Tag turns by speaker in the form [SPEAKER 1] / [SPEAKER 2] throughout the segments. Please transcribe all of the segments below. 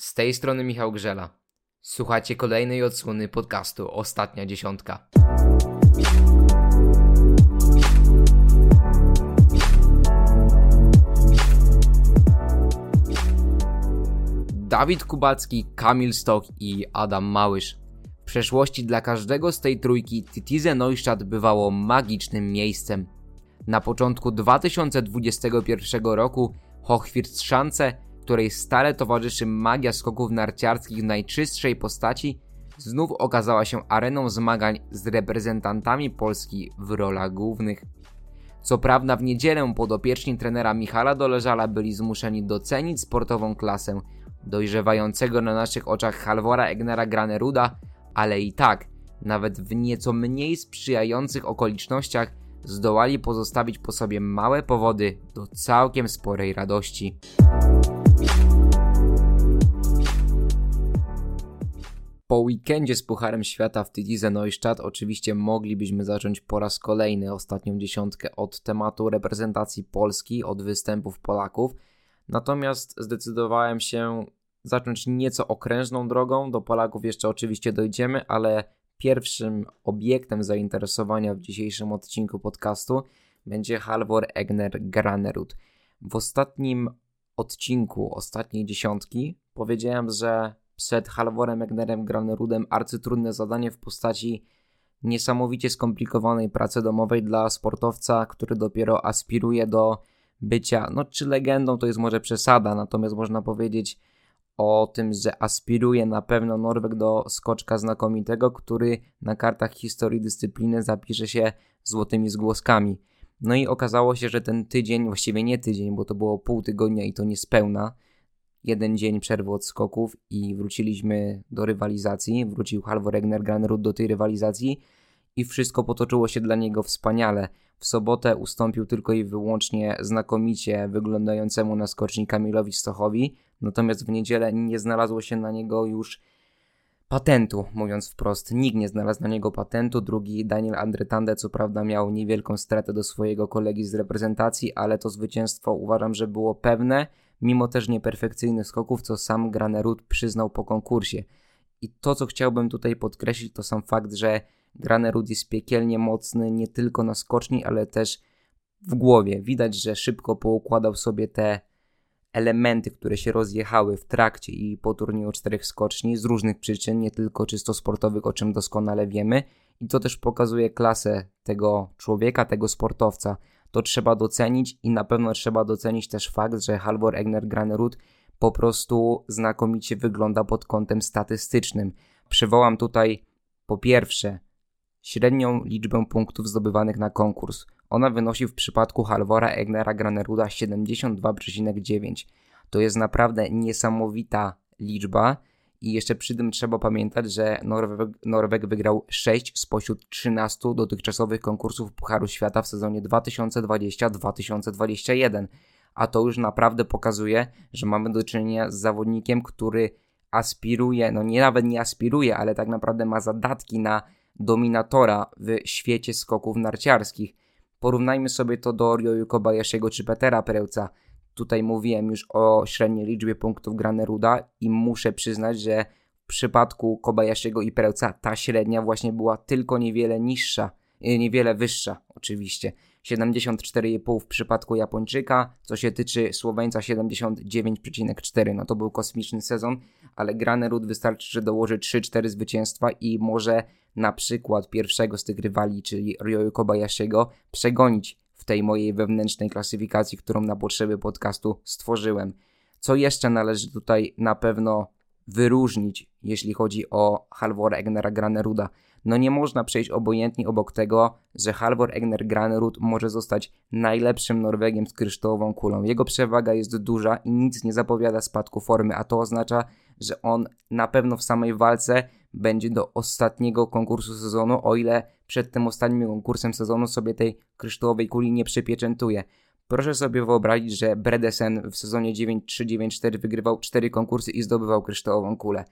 [SPEAKER 1] Z tej strony Michał Grzela. Słuchacie kolejnej odsłony podcastu Ostatnia Dziesiątka. Dawid Kubacki, Kamil Stok i Adam Małysz. W przeszłości dla każdego z tej trójki Titize Neustadt bywało magicznym miejscem. Na początku 2021 roku Hochwirtschanze której stale towarzyszy magia skoków narciarskich w najczystszej postaci, znów okazała się areną zmagań z reprezentantami Polski w rolach głównych. Co prawda w niedzielę podopieczni trenera Michala Doleżala byli zmuszeni docenić sportową klasę dojrzewającego na naszych oczach Halvora Egnera Graneruda, ale i tak, nawet w nieco mniej sprzyjających okolicznościach, zdołali pozostawić po sobie małe powody do całkiem sporej radości. Po weekendzie z Pucharem Świata w Tydize Neustadt oczywiście moglibyśmy zacząć po raz kolejny ostatnią dziesiątkę od tematu reprezentacji Polski, od występów Polaków. Natomiast zdecydowałem się zacząć nieco okrężną drogą. Do Polaków jeszcze oczywiście dojdziemy, ale pierwszym obiektem zainteresowania w dzisiejszym odcinku podcastu będzie Halvor Egner Granerud. W ostatnim odcinku, ostatniej dziesiątki, powiedziałem, że przed Halvorem Egnerem Granerudem arcytrudne zadanie w postaci niesamowicie skomplikowanej pracy domowej dla sportowca, który dopiero aspiruje do bycia, no czy legendą to jest może przesada, natomiast można powiedzieć o tym, że aspiruje na pewno Norweg do skoczka znakomitego, który na kartach historii dyscypliny zapisze się złotymi zgłoskami. No i okazało się, że ten tydzień, właściwie nie tydzień, bo to było pół tygodnia i to niespełna, jeden dzień przerwy od skoków i wróciliśmy do rywalizacji. Wrócił Halvor Egner Granrud do tej rywalizacji i wszystko potoczyło się dla niego wspaniale. W sobotę ustąpił tylko i wyłącznie znakomicie wyglądającemu na skoczni Kamilowi Stochowi, natomiast w niedzielę nie znalazło się na niego już patentu, mówiąc wprost. Nikt nie znalazł na niego patentu. Drugi, Daniel Andretande, co prawda miał niewielką stratę do swojego kolegi z reprezentacji, ale to zwycięstwo uważam, że było pewne mimo też nieperfekcyjnych skoków, co sam Granerud przyznał po konkursie. I to, co chciałbym tutaj podkreślić, to sam fakt, że Granerud jest piekielnie mocny nie tylko na skoczni, ale też w głowie. Widać, że szybko poukładał sobie te elementy, które się rozjechały w trakcie i po turnieju czterech skoczni z różnych przyczyn, nie tylko czysto sportowych, o czym doskonale wiemy. I to też pokazuje klasę tego człowieka, tego sportowca to trzeba docenić i na pewno trzeba docenić też fakt, że Halvor Egner Granerud po prostu znakomicie wygląda pod kątem statystycznym. Przywołam tutaj po pierwsze średnią liczbę punktów zdobywanych na konkurs. Ona wynosi w przypadku Halvora Egnera Graneruda 72,9. To jest naprawdę niesamowita liczba i jeszcze przy tym trzeba pamiętać, że Norweg, Norweg wygrał 6 spośród 13 dotychczasowych konkursów Pucharu Świata w sezonie 2020-2021. A to już naprawdę pokazuje, że mamy do czynienia z zawodnikiem, który aspiruje, no nie nawet nie aspiruje, ale tak naprawdę ma zadatki na dominatora w świecie skoków narciarskich. Porównajmy sobie to do Ryoyu Kobayashiego czy Petera Perełca. Tutaj mówiłem już o średniej liczbie punktów Graneruda i muszę przyznać, że w przypadku Kobayashiego i Perełca ta średnia właśnie była tylko niewiele niższa, y, niewiele wyższa oczywiście. 74,5 w przypadku Japończyka, co się tyczy Słoweńca 79,4. No to był kosmiczny sezon, ale Granerud wystarczy, że dołoży 3-4 zwycięstwa i może na przykład pierwszego z tych rywali, czyli Ryoyu Kobayashiego, przegonić w tej mojej wewnętrznej klasyfikacji, którą na potrzeby podcastu stworzyłem. Co jeszcze należy tutaj na pewno wyróżnić, jeśli chodzi o Halvor Egnera Graneruda? No nie można przejść obojętnie obok tego, że Halvor Egner Granerud może zostać najlepszym Norwegiem z kryształową kulą. Jego przewaga jest duża i nic nie zapowiada spadku formy, a to oznacza, że on na pewno w samej walce będzie do ostatniego konkursu sezonu, o ile przed tym ostatnim konkursem sezonu sobie tej kryształowej kuli nie przypieczętuje. Proszę sobie wyobrazić, że Bredesen w sezonie 9-3-9-4 wygrywał 4 konkursy i zdobywał kryształową kulę.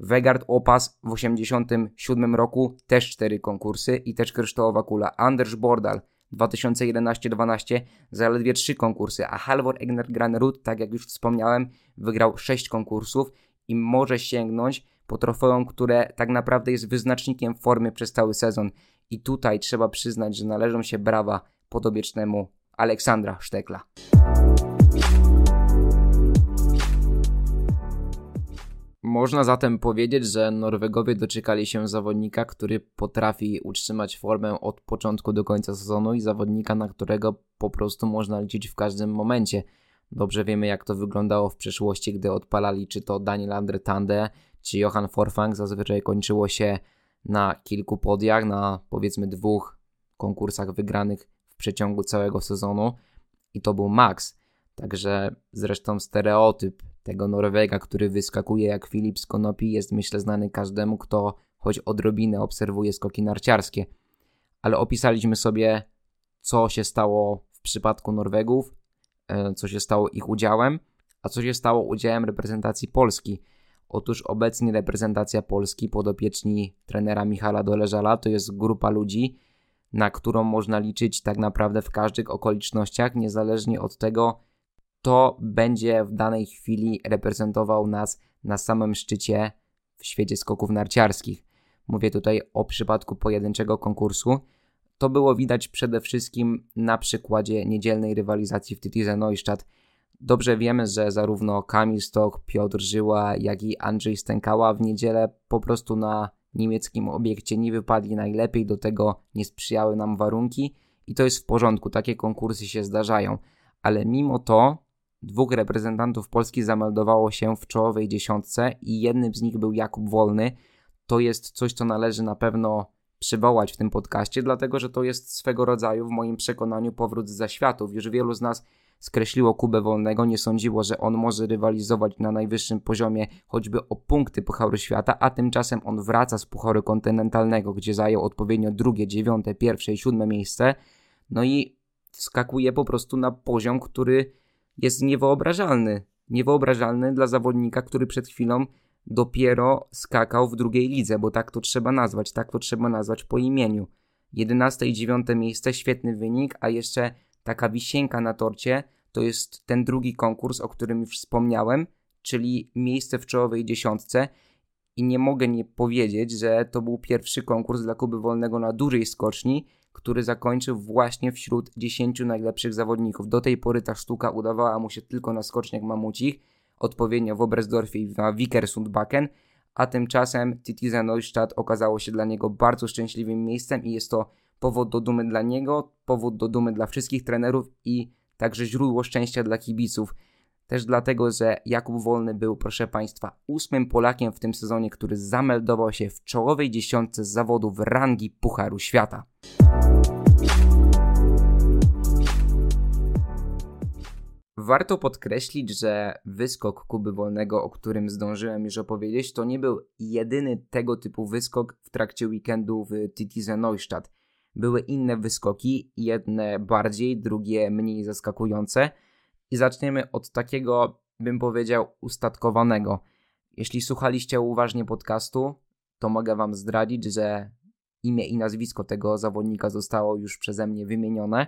[SPEAKER 1] Wegard Opas w 87 roku też 4 konkursy i też kryształowa kula. Anders Bordal 2011-12 zaledwie 3 konkursy, a Halvor Egner Granerud, tak jak już wspomniałem, wygrał 6 konkursów i może sięgnąć po trofeum, które tak naprawdę jest wyznacznikiem formy przez cały sezon. I tutaj trzeba przyznać, że należą się brawa podobiecznemu Aleksandra Sztekla. Można zatem powiedzieć, że Norwegowie doczekali się zawodnika, który potrafi utrzymać formę od początku do końca sezonu i zawodnika, na którego po prostu można liczyć w każdym momencie. Dobrze wiemy, jak to wyglądało w przeszłości, gdy odpalali czy to Daniel Andre Tande, czy Johan Forfang. Zazwyczaj kończyło się na kilku podiach, na powiedzmy dwóch konkursach wygranych w przeciągu całego sezonu i to był Max. Także zresztą stereotyp tego Norwega, który wyskakuje jak Filip z Konopi, jest myślę znany każdemu, kto choć odrobinę obserwuje skoki narciarskie. Ale opisaliśmy sobie, co się stało w przypadku Norwegów, e, co się stało ich udziałem, a co się stało udziałem reprezentacji Polski. Otóż obecnie reprezentacja Polski podopieczni trenera Michala Doleżala to jest grupa ludzi, na którą można liczyć tak naprawdę w każdych okolicznościach, niezależnie od tego, kto będzie w danej chwili reprezentował nas na samym szczycie w świecie skoków narciarskich. Mówię tutaj o przypadku pojedynczego konkursu. To było widać przede wszystkim na przykładzie niedzielnej rywalizacji w Titize Neustadt. Dobrze wiemy, że zarówno Kamil Stok, Piotr Żyła, jak i Andrzej Stękała w niedzielę po prostu na niemieckim obiekcie nie wypadli najlepiej, do tego nie sprzyjały nam warunki i to jest w porządku, takie konkursy się zdarzają. Ale mimo to Dwóch reprezentantów Polski zameldowało się w czołowej dziesiątce i jednym z nich był Jakub Wolny. To jest coś, co należy na pewno przywołać w tym podcaście, dlatego że to jest swego rodzaju, w moim przekonaniu, powrót z zaświatów. Już wielu z nas skreśliło Kubę Wolnego, nie sądziło, że on może rywalizować na najwyższym poziomie choćby o punkty Pucharu Świata, a tymczasem on wraca z Pucharu Kontynentalnego, gdzie zajął odpowiednio drugie, dziewiąte, pierwsze i siódme miejsce. No i skakuje po prostu na poziom, który jest niewyobrażalny. Niewyobrażalny dla zawodnika, który przed chwilą dopiero skakał w drugiej lidze, bo tak to trzeba nazwać, tak to trzeba nazwać po imieniu. 11 i 9 miejsce, świetny wynik, a jeszcze taka wisienka na torcie to jest ten drugi konkurs, o którym już wspomniałem, czyli miejsce w czołowej dziesiątce. I nie mogę nie powiedzieć, że to był pierwszy konkurs dla Kuby Wolnego na dużej skoczni, który zakończył właśnie wśród 10 najlepszych zawodników. Do tej pory ta sztuka udawała mu się tylko na skoczniach mamucich, odpowiednio w Oberstdorfie i na Vikersundbakken, a tymczasem Titize Neustadt okazało się dla niego bardzo szczęśliwym miejscem i jest to powód do dumy dla niego, powód do dumy dla wszystkich trenerów i także źródło szczęścia dla kibiców. Też dlatego, że Jakub Wolny był, proszę Państwa, ósmym Polakiem w tym sezonie, który zameldował się w czołowej dziesiątce zawodów rangi Pucharu Świata. Warto podkreślić, że wyskok Kuby Wolnego, o którym zdążyłem już opowiedzieć, to nie był jedyny tego typu wyskok w trakcie weekendu w Titize Neustadt. Były inne wyskoki, jedne bardziej, drugie mniej zaskakujące. I zaczniemy od takiego, bym powiedział, ustatkowanego. Jeśli słuchaliście uważnie podcastu, to mogę Wam zdradzić, że imię i nazwisko tego zawodnika zostało już przeze mnie wymienione.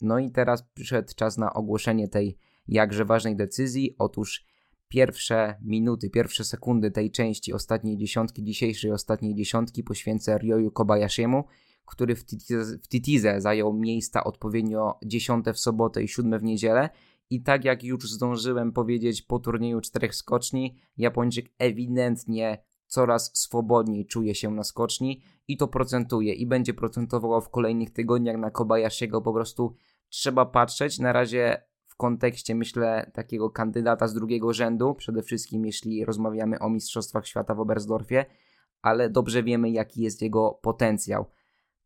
[SPEAKER 1] No i teraz przyszedł czas na ogłoszenie tej jakże ważnej decyzji. Otóż pierwsze minuty, pierwsze sekundy tej części ostatniej dziesiątki, dzisiejszej ostatniej dziesiątki poświęcę Ryoyu Kobayashiemu, który w Titize, w Titize zajął miejsca odpowiednio dziesiąte w sobotę i siódme w niedzielę. I tak jak już zdążyłem powiedzieć po turnieju czterech skoczni, Japończyk ewidentnie coraz swobodniej czuje się na skoczni i to procentuje i będzie procentowało w kolejnych tygodniach na Kobayashiego. Po prostu trzeba patrzeć na razie w kontekście, myślę, takiego kandydata z drugiego rzędu, przede wszystkim jeśli rozmawiamy o Mistrzostwach Świata w Oberstdorfie, ale dobrze wiemy, jaki jest jego potencjał.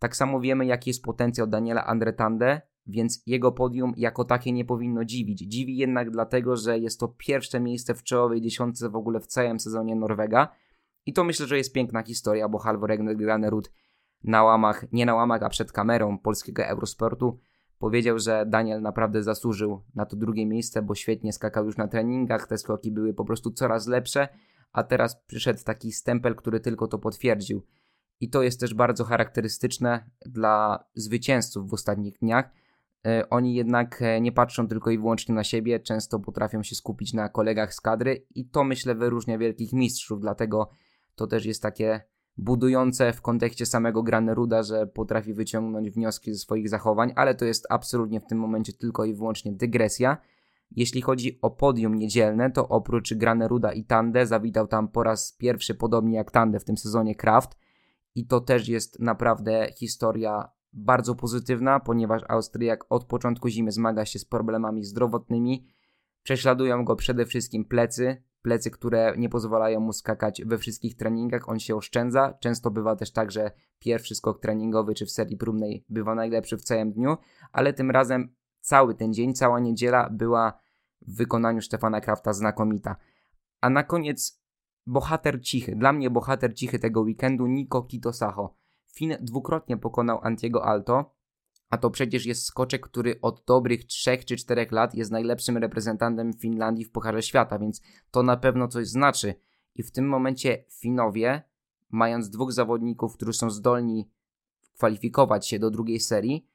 [SPEAKER 1] Tak samo wiemy, jaki jest potencjał Daniela Andretande, więc jego podium jako takie nie powinno dziwić. Dziwi jednak dlatego, że jest to pierwsze miejsce w czołowej dziesiątce w ogóle w całym sezonie Norwega. I to myślę, że jest piękna historia, bo Halvor Granerud na łamach, nie na łamach, a przed kamerą polskiego Eurosportu powiedział, że Daniel naprawdę zasłużył na to drugie miejsce, bo świetnie skakał już na treningach, te skoki były po prostu coraz lepsze, a teraz przyszedł taki stempel, który tylko to potwierdził. I to jest też bardzo charakterystyczne dla zwycięzców w ostatnich dniach, E, oni jednak e, nie patrzą tylko i wyłącznie na siebie, często potrafią się skupić na kolegach z kadry i to myślę wyróżnia wielkich mistrzów, dlatego to też jest takie budujące w kontekście samego Graneruda, że potrafi wyciągnąć wnioski ze swoich zachowań, ale to jest absolutnie w tym momencie tylko i wyłącznie dygresja. Jeśli chodzi o podium niedzielne, to oprócz Graneruda i Tande zawitał tam po raz pierwszy, podobnie jak Tande w tym sezonie Kraft i to też jest naprawdę historia bardzo pozytywna, ponieważ Austriak od początku zimy zmaga się z problemami zdrowotnymi. Prześladują go przede wszystkim plecy, plecy, które nie pozwalają mu skakać we wszystkich treningach, on się oszczędza. Często bywa też tak, że pierwszy skok treningowy czy w serii próbnej bywa najlepszy w całym dniu, ale tym razem cały ten dzień, cała niedziela była w wykonaniu Stefana Krafta znakomita. A na koniec bohater cichy, dla mnie bohater cichy tego weekendu, Niko Kitosaho. Fin dwukrotnie pokonał Antiego Alto, a to przecież jest skoczek, który od dobrych 3 czy 4 lat jest najlepszym reprezentantem Finlandii w Pucharze Świata, więc to na pewno coś znaczy. I w tym momencie Finowie, mając dwóch zawodników, którzy są zdolni kwalifikować się do drugiej serii,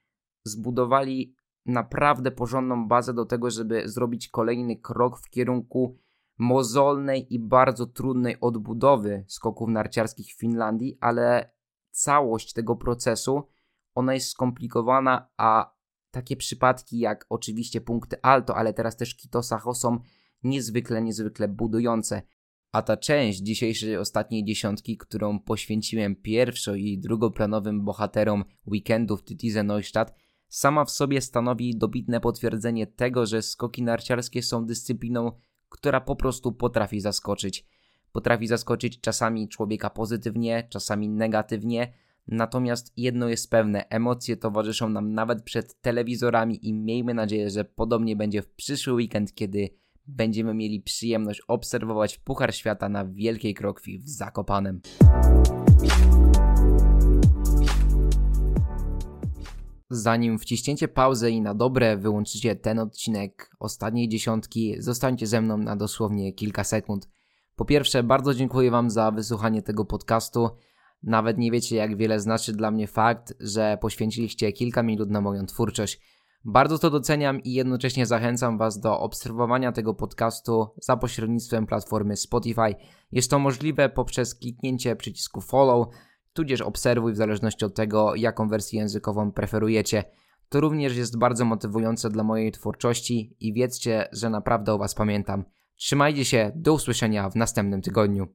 [SPEAKER 1] zbudowali naprawdę porządną bazę do tego, żeby zrobić kolejny krok w kierunku mozolnej i bardzo trudnej odbudowy skoków narciarskich w Finlandii, ale całość tego procesu, ona jest skomplikowana, a takie przypadki jak oczywiście punkty Alto, ale teraz też Kito Sacho są niezwykle, niezwykle budujące. A ta część dzisiejszej ostatniej dziesiątki, którą poświęciłem pierwszo- i drugoplanowym bohaterom weekendów Tytize Neustadt, sama w sobie stanowi dobitne potwierdzenie tego, że skoki narciarskie są dyscypliną, która po prostu potrafi zaskoczyć. Potrafi zaskoczyć czasami człowieka pozytywnie, czasami negatywnie, natomiast jedno jest pewne, emocje towarzyszą nam nawet przed telewizorami i miejmy nadzieję, że podobnie będzie w przyszły weekend, kiedy będziemy mieli przyjemność obserwować Puchar Świata na Wielkiej Krokwi w Zakopanem. Zanim wciśniecie pauzę i na dobre wyłączycie ten odcinek ostatniej dziesiątki, zostańcie ze mną na dosłownie kilka sekund. Po pierwsze, bardzo dziękuję Wam za wysłuchanie tego podcastu. Nawet nie wiecie, jak wiele znaczy dla mnie fakt, że poświęciliście kilka minut na moją twórczość. Bardzo to doceniam i jednocześnie zachęcam Was do obserwowania tego podcastu za pośrednictwem platformy Spotify. Jest to możliwe poprzez kliknięcie przycisku follow, tudzież obserwuj w zależności od tego, jaką wersję językową preferujecie. To również jest bardzo motywujące dla mojej twórczości i wiedzcie, że naprawdę o Was pamiętam. Trzymajcie się, do usłyszenia w następnym tygodniu.